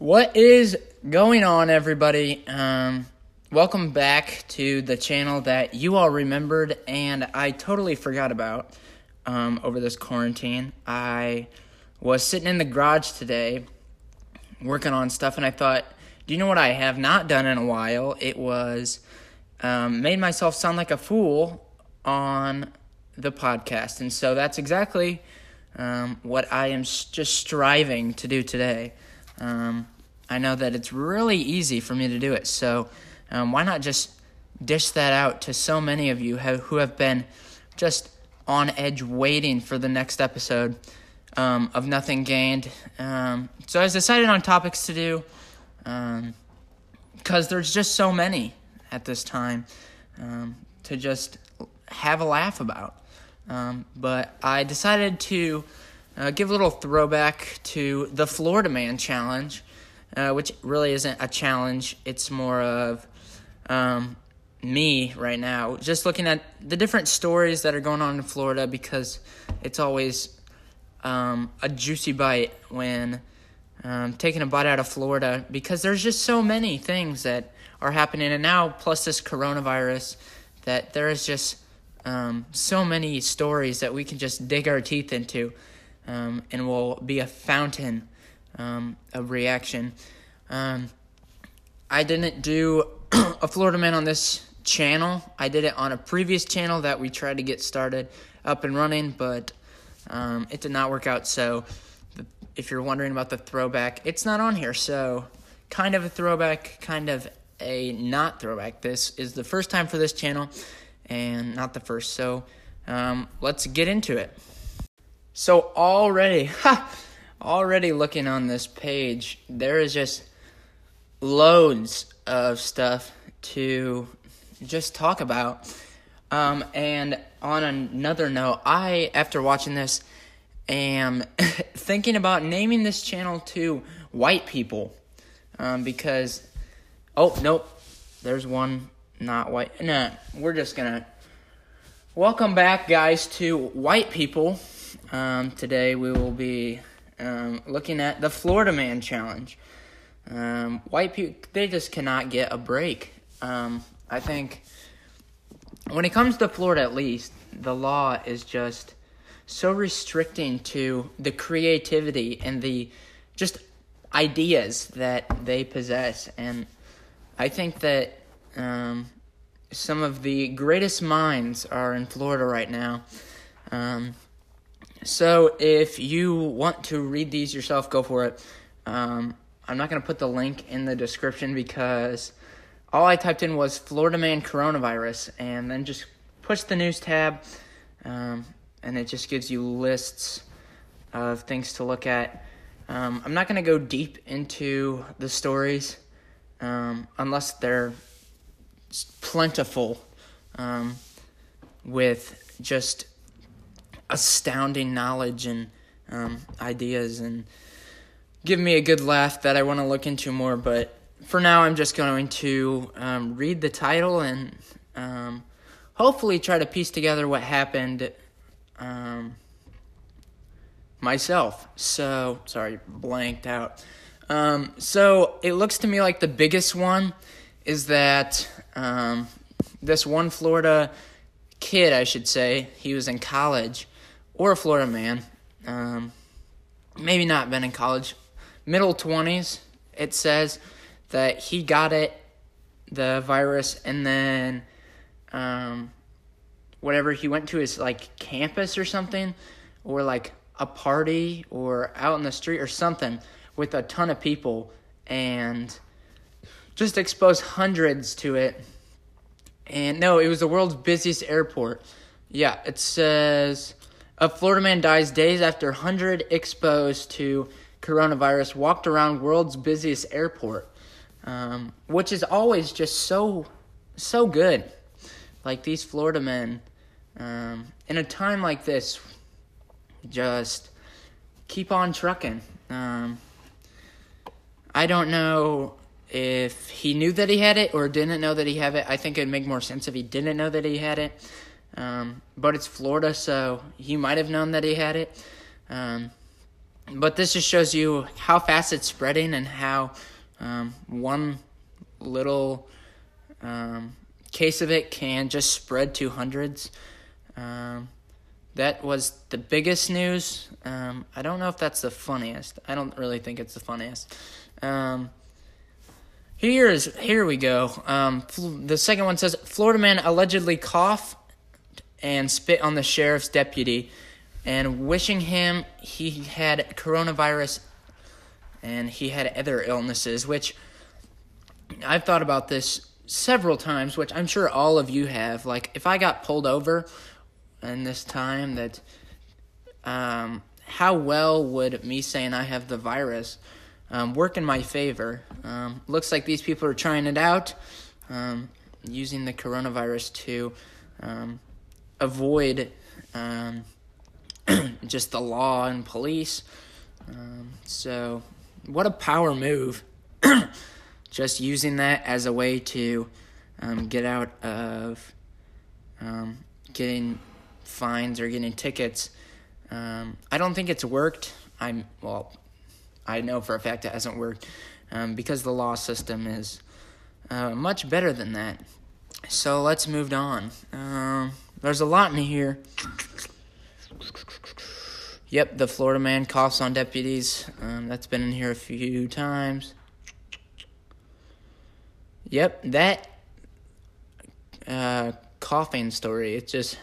What is going on, everybody? Um, welcome back to the channel that you all remembered and I totally forgot about um, over this quarantine. I was sitting in the garage today working on stuff, and I thought, do you know what I have not done in a while? It was um, made myself sound like a fool on the podcast, and so that's exactly um, what I am just striving to do today. Um, I know that it's really easy for me to do it, so um, why not just dish that out to so many of you who have been just on edge waiting for the next episode um, of Nothing Gained. Um, so I was decided on topics to do because there's just so many at this time um, to just have a laugh about. Um, but I decided to uh, give a little throwback to the Florida Man Challenge, uh, which really isn't a challenge. It's more of um, me right now, just looking at the different stories that are going on in Florida because it's always um, a juicy bite when um, taking a bite out of Florida because there's just so many things that are happening, and now plus this coronavirus, that there is just um, so many stories that we can just dig our teeth into, um, and will be a fountain um, of reaction. Um, I didn't do a Florida man on this channel. I did it on a previous channel that we tried to get started up and running, but um, it did not work out. So, if you're wondering about the throwback, it's not on here. So, kind of a throwback, kind of a not throwback. This is the first time for this channel, and not the first. So, um, let's get into it. So already, ha, already looking on this page, there is just loads of stuff to just talk about. Um, and on another note, I, after watching this, am thinking about naming this channel to white people. Um, because, oh, nope, there's one not white. No, we're just gonna. Welcome back, guys, to White People. Um, today we will be um, looking at the Florida Man Challenge. Um, white people, they just cannot get a break. Um, I think when it comes to Florida, at least, the law is just so restricting to the creativity and the just ideas that they possess. And I think that um, some of the greatest minds are in Florida right now. Um, so if you want to read these yourself, go for it. Um, I'm not going to put the link in the description because all I typed in was Florida man coronavirus, and then just push the news tab, um, and it just gives you lists of things to look at. Um, I'm not going to go deep into the stories um, unless they're plentiful um, with just astounding knowledge and um, ideas and give me a good laugh that I want to look into more, but for now, I'm just going to um, read the title and um, hopefully try to piece together what happened um, myself. So, sorry, blanked out. Um, so, it looks to me like the biggest one is that um, this one Florida kid, I should say, he was in college, or a Florida man, um, maybe not been in college, middle 20s, it says that he got it, the virus, and then um, whatever he went to his like campus or something, or like a party or out in the street or something with a ton of people and just exposed hundreds to it. And no, it was the world's busiest airport. Yeah, it says a Florida man dies days after 100 exposed to coronavirus walked around world's busiest airport um, which is always just so so good. Like these Florida men, um, in a time like this, just keep on trucking. Um, I don't know if he knew that he had it or didn't know that he had it. I think it'd make more sense if he didn't know that he had it. Um, but it's Florida, so he might have known that he had it. Um, but this just shows you how fast it's spreading and how um, one little um, case of it can just spread to hundreds. Um, that was the biggest news. Um, I don't know if that's the funniest. I don't really think it's the funniest. Here is here we go. Um, the second one says Florida man allegedly coughed and spit on the sheriff's deputy, and wishing him he had coronavirus and he had other illnesses. Which I've thought about this several times, which I'm sure all of you have. Like if I got pulled over in this time, that um, how well would me saying I have the virus? um, work in my favor. Um, looks like these people are trying it out, um, using the coronavirus to um, avoid um, just the law and police. Um, so, what a power move! just using that as a way to get out of getting fines or getting tickets. I don't think it's worked. I'm well I know for a fact it hasn't worked um, because the law system is uh, much better than that. So let's move on. Uh, there's a lot in here. Yep, the Florida man coughs on deputies. Um, that's been in here a few times. Yep, that uh, coughing story. It's just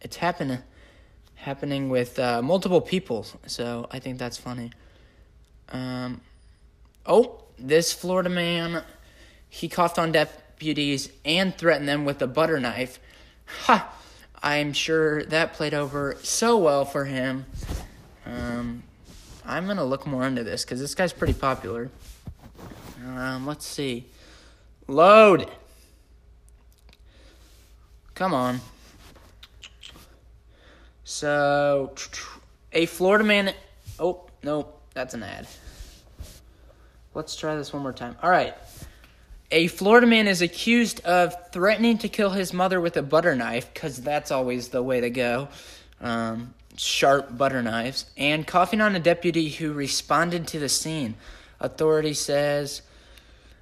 it's happening happening with uh, multiple people. So I think that's funny. Um, oh, this Florida man, he coughed on deputies and threatened them with a butter knife. Ha! I'm sure that played over so well for him. Um, I'm gonna look more into this because this guy's pretty popular. Um, let's see. Load. Come on. So, a Florida man. Oh, no, that's an ad. Let's try this one more time. All right. A Florida man is accused of threatening to kill his mother with a butter knife, because that's always the way to go. Um, sharp butter knives, and coughing on a deputy who responded to the scene. Authority says,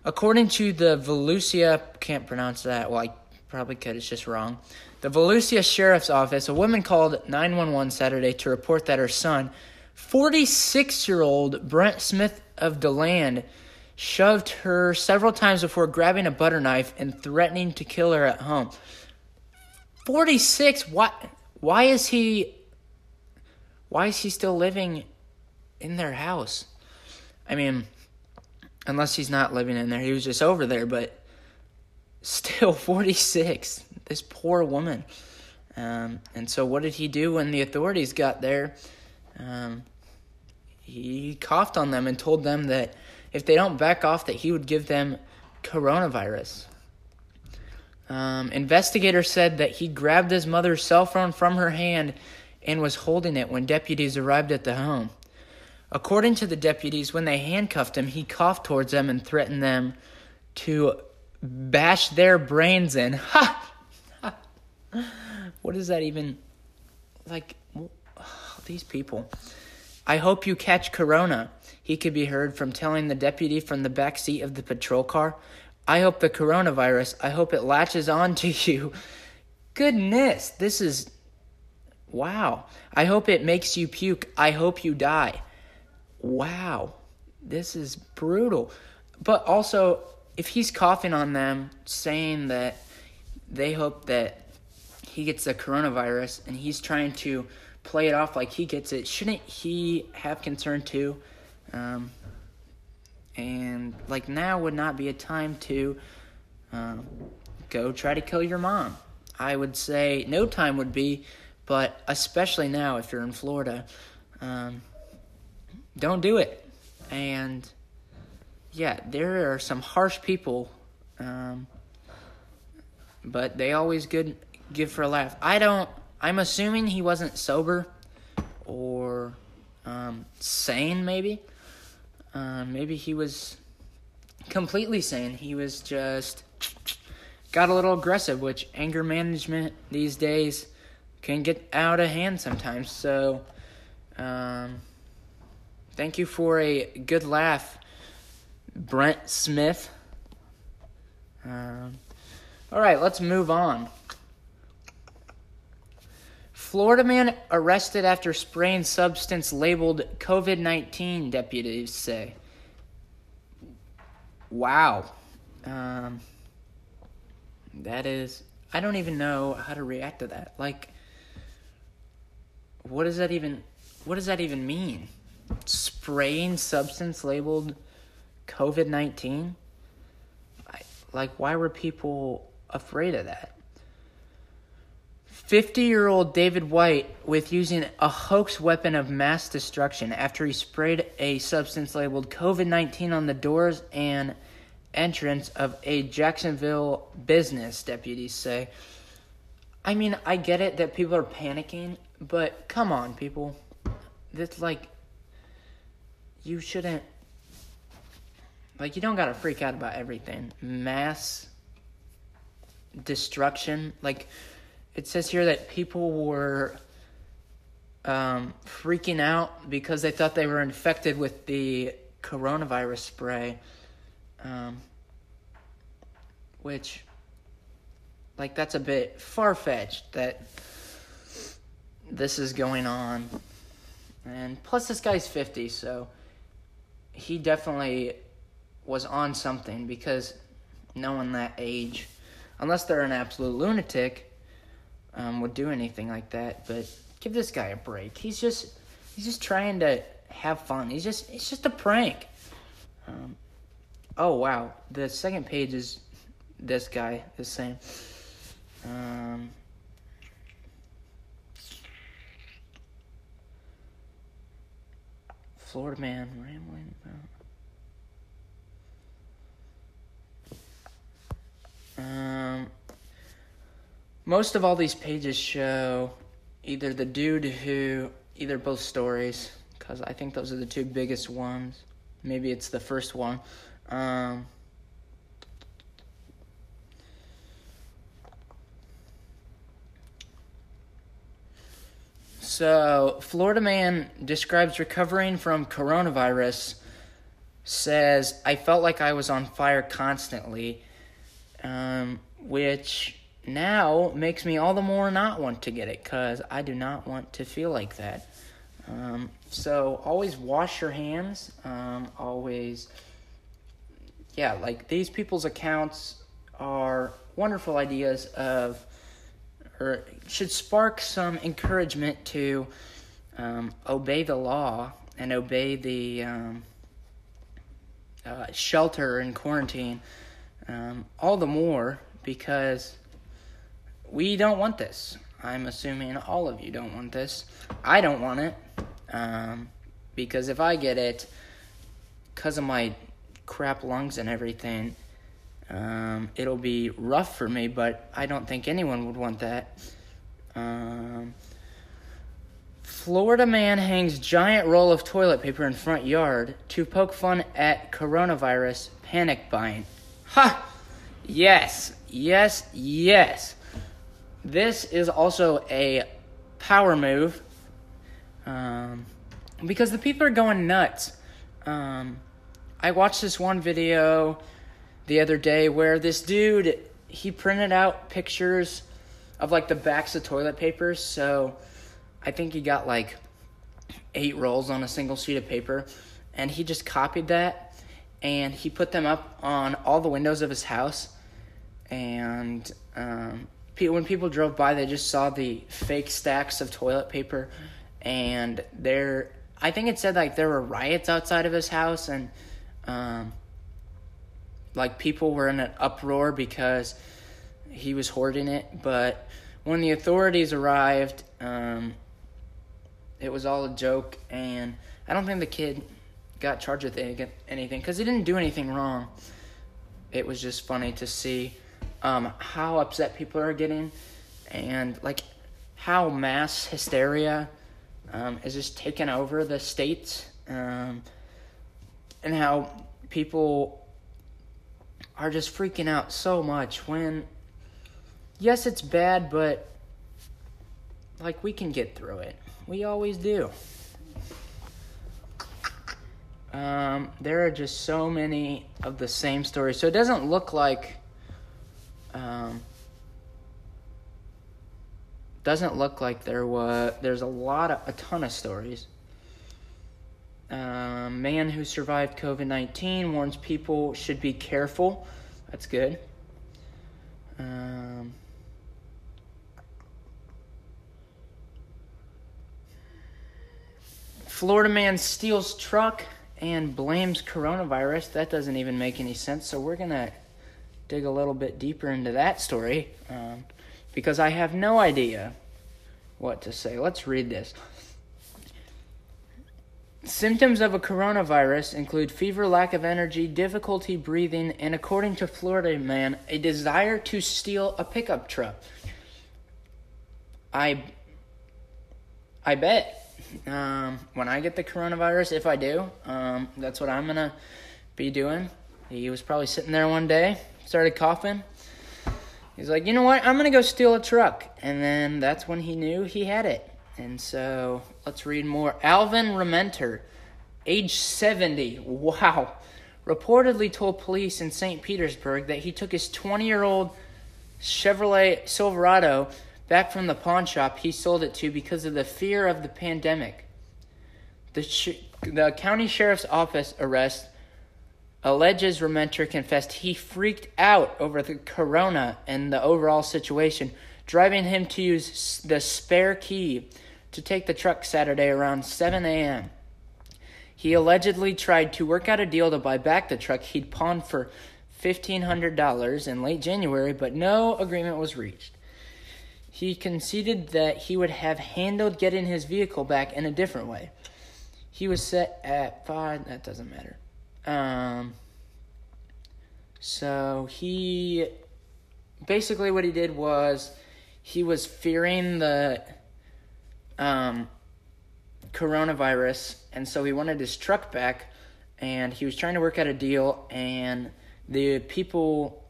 according to the Volusia, can't pronounce that. Well, I probably could, it's just wrong. The Volusia Sheriff's Office, a woman called 911 Saturday to report that her son, 46 year old Brent Smith of DeLand shoved her several times before grabbing a butter knife and threatening to kill her at home. 46 why why is he why is he still living in their house? I mean, unless he's not living in there, he was just over there, but still 46. This poor woman. Um, and so, what did he do when the authorities got there? Um, he coughed on them and told them that if they don't back off, that he would give them coronavirus. Um, investigators said that he grabbed his mother's cell phone from her hand and was holding it when deputies arrived at the home. According to the deputies, when they handcuffed him, he coughed towards them and threatened them to bash their brains in. Ha! what is that even like? These people. I hope you catch Corona, he could be heard from telling the deputy from the back seat of the patrol car. I hope the coronavirus, I hope it latches on to you. Goodness, this is. Wow. I hope it makes you puke. I hope you die. Wow. This is brutal. But also, if he's coughing on them, saying that they hope that he gets the coronavirus and he's trying to play it off like he gets it, shouldn't he have concern too? Um, and like now would not be a time to um, go try to kill your mom. I would say no time would be, but especially now if you're in Florida, um, don't do it. And yeah, there are some harsh people, um, but they always good give for a laugh. I don't I'm assuming he wasn't sober or um, sane, maybe. Uh, maybe he was completely sane. He was just got a little aggressive, which anger management these days can get out of hand sometimes. So, um, thank you for a good laugh, Brent Smith. Um, all right, let's move on. Florida man arrested after spraying substance labeled COVID 19, deputies say. Wow. Um, that is, I don't even know how to react to that. Like, what does that even, what does that even mean? Spraying substance labeled COVID 19? Like, why were people afraid of that? 50 year old David White with using a hoax weapon of mass destruction after he sprayed a substance labeled COVID 19 on the doors and entrance of a Jacksonville business, deputies say. I mean, I get it that people are panicking, but come on, people. That's like, you shouldn't, like, you don't gotta freak out about everything. Mass destruction, like, it says here that people were um, freaking out because they thought they were infected with the coronavirus spray, um, which, like, that's a bit far fetched that this is going on. And plus, this guy's 50, so he definitely was on something because no one that age, unless they're an absolute lunatic, um, would do anything like that. But give this guy a break. He's just he's just trying to have fun. He's just it's just a prank. Um, oh wow, the second page is this guy the same. Um, Florida man rambling about. Um, most of all these pages show either the dude who, either both stories, because I think those are the two biggest ones. Maybe it's the first one. Um, so, Florida man describes recovering from coronavirus. Says, I felt like I was on fire constantly, um, which now makes me all the more not want to get it because I do not want to feel like that. Um, so always wash your hands. Um, always, yeah, like these people's accounts are wonderful ideas of, or should spark some encouragement to um, obey the law and obey the um, uh, shelter and quarantine. Um, all the more because we don't want this. I'm assuming all of you don't want this. I don't want it. Um, because if I get it, because of my crap lungs and everything, um, it'll be rough for me, but I don't think anyone would want that. Um, Florida man hangs giant roll of toilet paper in front yard to poke fun at coronavirus panic buying. Ha! Yes, yes, yes. This is also a power move um, because the people are going nuts. Um, I watched this one video the other day where this dude he printed out pictures of like the backs of toilet paper. So I think he got like eight rolls on a single sheet of paper, and he just copied that and he put them up on all the windows of his house and um, when people drove by, they just saw the fake stacks of toilet paper, and there, I think it said like there were riots outside of his house, and um, like people were in an uproar because he was hoarding it. But when the authorities arrived, um, it was all a joke, and I don't think the kid got charged with anything because he didn't do anything wrong. It was just funny to see um, how upset people are getting and like how mass hysteria um, is just taking over the states um, and how people are just freaking out so much when yes it's bad but like we can get through it we always do Um, there are just so many of the same stories. So it doesn't look like. Um, doesn't look like there was. There's a lot of a ton of stories. Um, man who survived COVID 19 warns people should be careful. That's good. Um, Florida man steals truck and blames coronavirus. That doesn't even make any sense. So we're going to dig a little bit deeper into that story um, because I have no idea what to say. Let's read this. Symptoms of a coronavirus include fever, lack of energy, difficulty breathing, and according to Florida man, a desire to steal a pickup truck. I I bet um, when I get the coronavirus, if I do, um, that's what I'm gonna be doing. He was probably sitting there one day, started coughing. He's like, you know what? I'm gonna go steal a truck, and then that's when he knew he had it. And so let's read more. Alvin Rementer, age 70, wow, reportedly told police in St. Petersburg that he took his 20 year old Chevrolet Silverado back from the pawn shop he sold it to because of the fear of the pandemic. The, sh- the county sheriff's office arrest alleges Rementer confessed he freaked out over the corona and the overall situation, driving him to use the spare key to take the truck Saturday around 7 a.m. He allegedly tried to work out a deal to buy back the truck he'd pawned for $1,500 in late January, but no agreement was reached. He conceded that he would have handled getting his vehicle back in a different way. He was set at five, that doesn't matter. Um, so he basically what he did was he was fearing the um, coronavirus, and so he wanted his truck back, and he was trying to work out a deal, and the people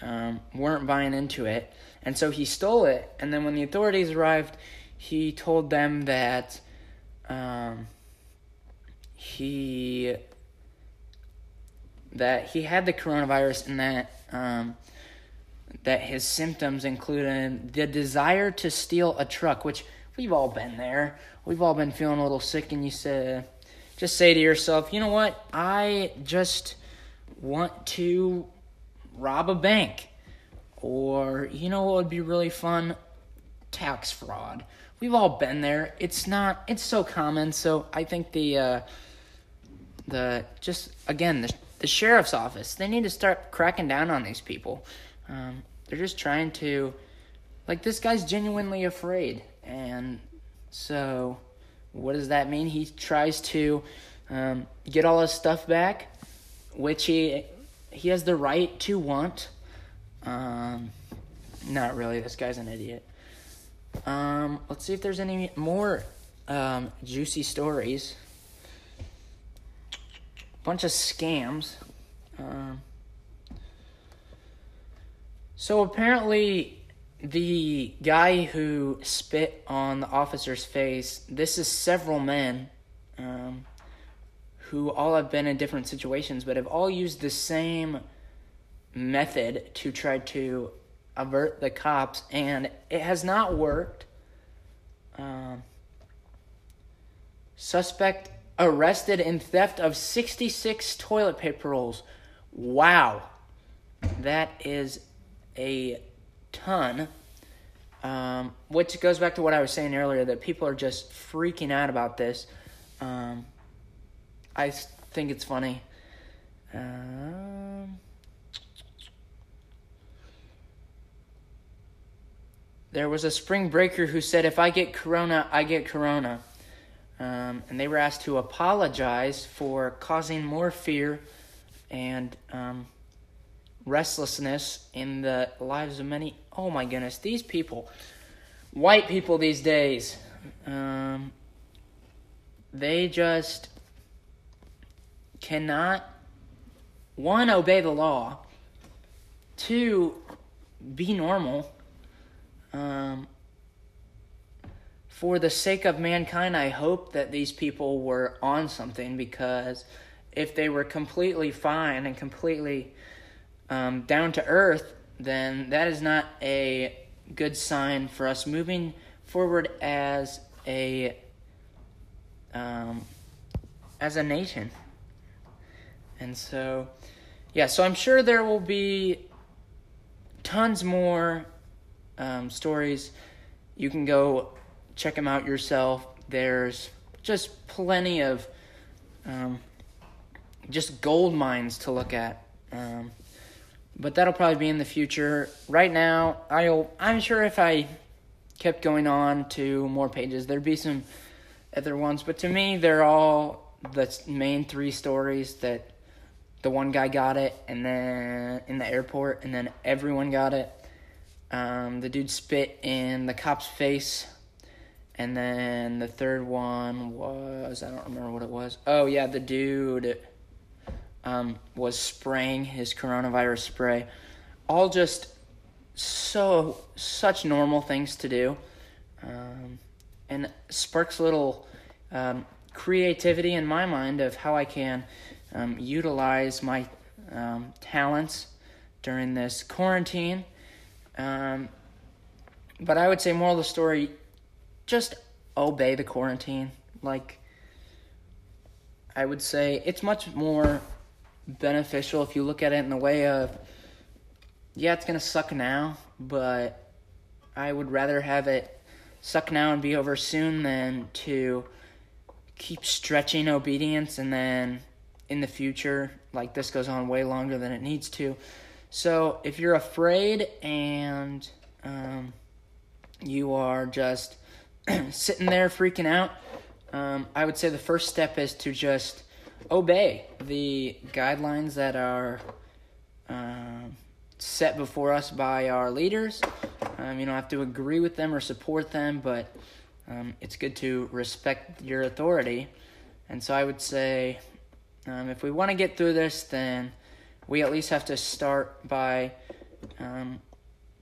um, weren't buying into it, and so he stole it. And then when the authorities arrived, he told them that um, he that he had the coronavirus and that um, that his symptoms included the desire to steal a truck, which we've all been there. We've all been feeling a little sick, and you say, just say to yourself, you know what? I just want to rob a bank. Or, you know what would be really fun? Tax fraud. We've all been there. It's not, it's so common. So I think the, uh, the, just again, the, the sheriff's office, they need to start cracking down on these people. Um, they're just trying to, like, this guy's genuinely afraid. And so, what does that mean? He tries to um, get all his stuff back, which he he has the right to want. Um, not really. This guy's an idiot. Um, let's see if there's any more um, juicy stories. Bunch of scams. Um, so apparently, the guy who spit on the officer's face. This is several men. Um, who all have been in different situations, but have all used the same method to try to avert the cops, and it has not worked. Um, suspect arrested in theft of 66 toilet paper rolls. Wow. That is a ton. Um, which goes back to what I was saying earlier that people are just freaking out about this. Um, I think it's funny. Um, there was a spring breaker who said, If I get corona, I get corona. Um, and they were asked to apologize for causing more fear and um, restlessness in the lives of many. Oh my goodness, these people, white people these days, um, they just cannot, one, obey the law, two, be normal. Um, for the sake of mankind, I hope that these people were on something because if they were completely fine and completely um, down to earth, then that is not a good sign for us moving forward as a um, as a nation. And so, yeah, so I'm sure there will be tons more um, stories. You can go check them out yourself. There's just plenty of um, just gold mines to look at. Um, but that'll probably be in the future. Right now, I'll I'm sure if I kept going on to more pages, there'd be some other ones. But to me, they're all the main three stories that the one guy got it, and then in the airport, and then everyone got it. Um, the dude spit in the cop's face, and then the third one was I don't remember what it was. Oh yeah, the dude um, was spraying his coronavirus spray. All just so such normal things to do, um, and sparks little um, creativity in my mind of how I can um, utilize my um, talents during this quarantine. Um, but I would say, moral of the story, just obey the quarantine. Like, I would say it's much more beneficial if you look at it in the way of, yeah, it's going to suck now, but I would rather have it suck now and be over soon than to keep stretching obedience and then in the future, like this goes on way longer than it needs to. So if you're afraid and um, you are just sitting there freaking out, um, I would say the first step is to just obey the guidelines that are uh, set before us by our leaders. Um, you don't have to agree with them or support them, but um, it's good to respect your authority. And so I would say um, if we want to get through this, then we at least have to start by um,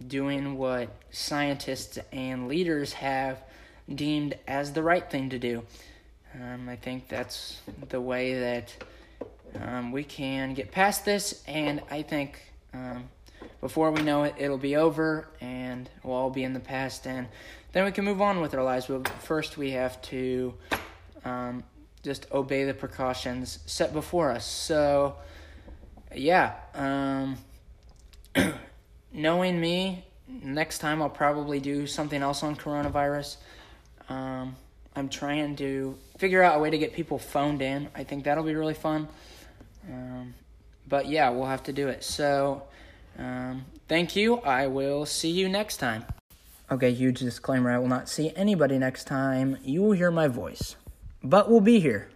doing what scientists and leaders have deemed as the right thing to do. Um, I think that's the way that um, we can get past this, and I think um, before we know it, it'll be over and we'll all be in the past, and then we can move on with our lives. But first, we have to um, just obey the precautions set before us. So, yeah, um, knowing me, next time I'll probably do something else on coronavirus. Um, I'm trying to figure out a way to get people phoned in. I think that'll be really fun. Um, but yeah, we'll have to do it. So, um, thank you. I will see you next time. Okay, huge disclaimer I will not see anybody next time. You will hear my voice, but we'll be here.